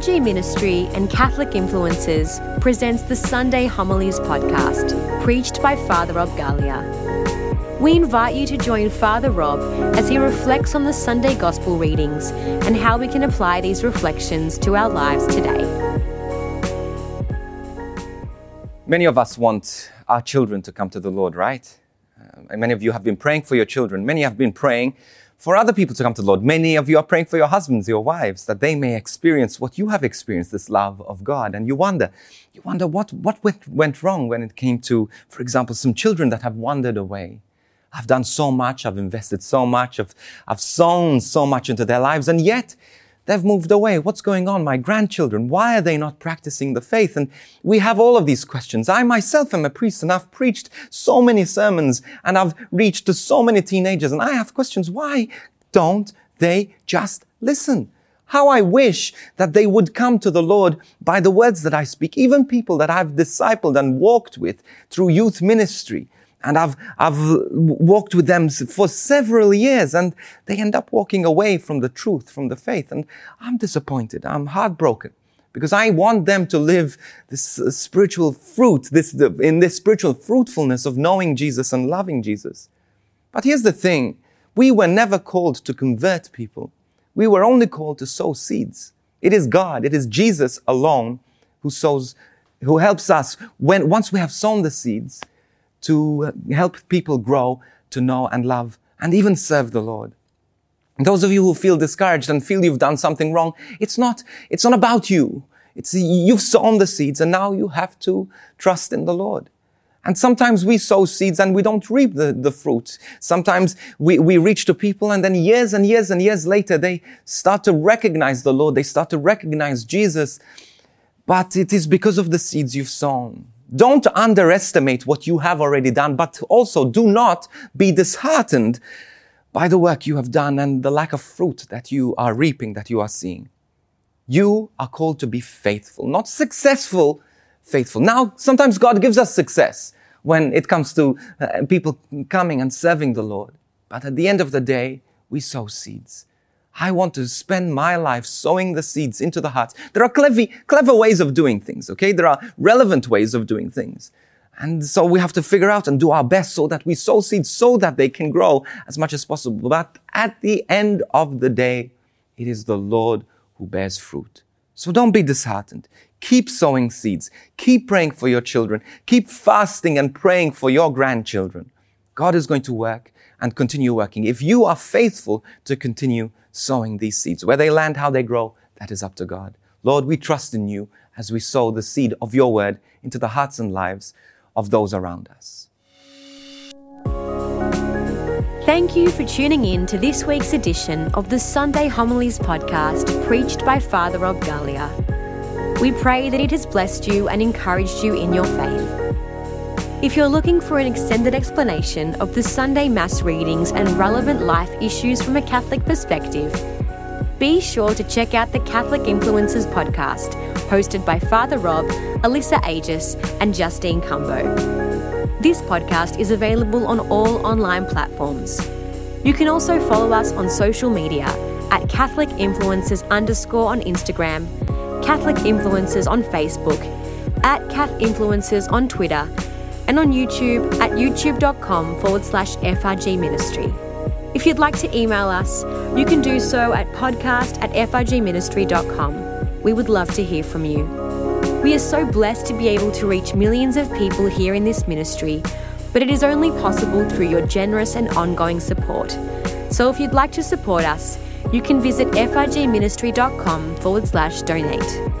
FRG Ministry and Catholic Influencers presents the Sunday Homilies podcast, preached by Father Rob Galea. We invite you to join Father Rob as he reflects on the Sunday Gospel readings and how we can apply these reflections to our lives today. Many of us want our children to come to the Lord, right? Uh, many of you have been praying for your children. Many have been praying for other people to come to the Lord. Many of you are praying for your husbands, your wives, that they may experience what you have experienced, this love of God. And you wonder, you wonder what, what went, went wrong when it came to, for example, some children that have wandered away. I've done so much, I've invested so much, I've, I've sown so much into their lives, and yet They've moved away. What's going on? My grandchildren, why are they not practicing the faith? And we have all of these questions. I myself am a priest and I've preached so many sermons and I've reached to so many teenagers and I have questions. Why don't they just listen? How I wish that they would come to the Lord by the words that I speak, even people that I've discipled and walked with through youth ministry and I've, I've walked with them for several years and they end up walking away from the truth, from the faith. And I'm disappointed. I'm heartbroken because I want them to live this uh, spiritual fruit, this, the, in this spiritual fruitfulness of knowing Jesus and loving Jesus. But here's the thing. We were never called to convert people. We were only called to sow seeds. It is God, it is Jesus alone who sows, who helps us when, once we have sown the seeds, to uh, help people grow to know and love and even serve the Lord. And those of you who feel discouraged and feel you've done something wrong, it's not, it's not about you. It's, you've sown the seeds and now you have to trust in the Lord. And sometimes we sow seeds and we don't reap the, the fruit. Sometimes we, we reach to people and then years and years and years later, they start to recognize the Lord. They start to recognize Jesus. But it is because of the seeds you've sown. Don't underestimate what you have already done, but also do not be disheartened by the work you have done and the lack of fruit that you are reaping, that you are seeing. You are called to be faithful, not successful, faithful. Now, sometimes God gives us success when it comes to uh, people coming and serving the Lord. But at the end of the day, we sow seeds. I want to spend my life sowing the seeds into the hearts. There are clever, clever ways of doing things, okay? There are relevant ways of doing things. And so we have to figure out and do our best so that we sow seeds so that they can grow as much as possible. But at the end of the day, it is the Lord who bears fruit. So don't be disheartened. Keep sowing seeds. Keep praying for your children. Keep fasting and praying for your grandchildren. God is going to work and continue working. If you are faithful to continue sowing these seeds. Where they land, how they grow, that is up to God. Lord, we trust in you as we sow the seed of your word into the hearts and lives of those around us. Thank you for tuning in to this week's edition of the Sunday Homilies podcast preached by Father Rob Galea. We pray that it has blessed you and encouraged you in your faith. If you're looking for an extended explanation of the Sunday Mass readings and relevant life issues from a Catholic perspective, be sure to check out the Catholic Influencers podcast, hosted by Father Rob, Alyssa Agius, and Justine Cumbo. This podcast is available on all online platforms. You can also follow us on social media at Catholic Influencers underscore on Instagram, Catholic Influencers on Facebook, at Cat Influencers on Twitter, and on YouTube at youtube.com forward slash FRG Ministry. If you'd like to email us, you can do so at podcast at frgministry.com. We would love to hear from you. We are so blessed to be able to reach millions of people here in this ministry, but it is only possible through your generous and ongoing support. So if you'd like to support us, you can visit frgministry.com forward slash donate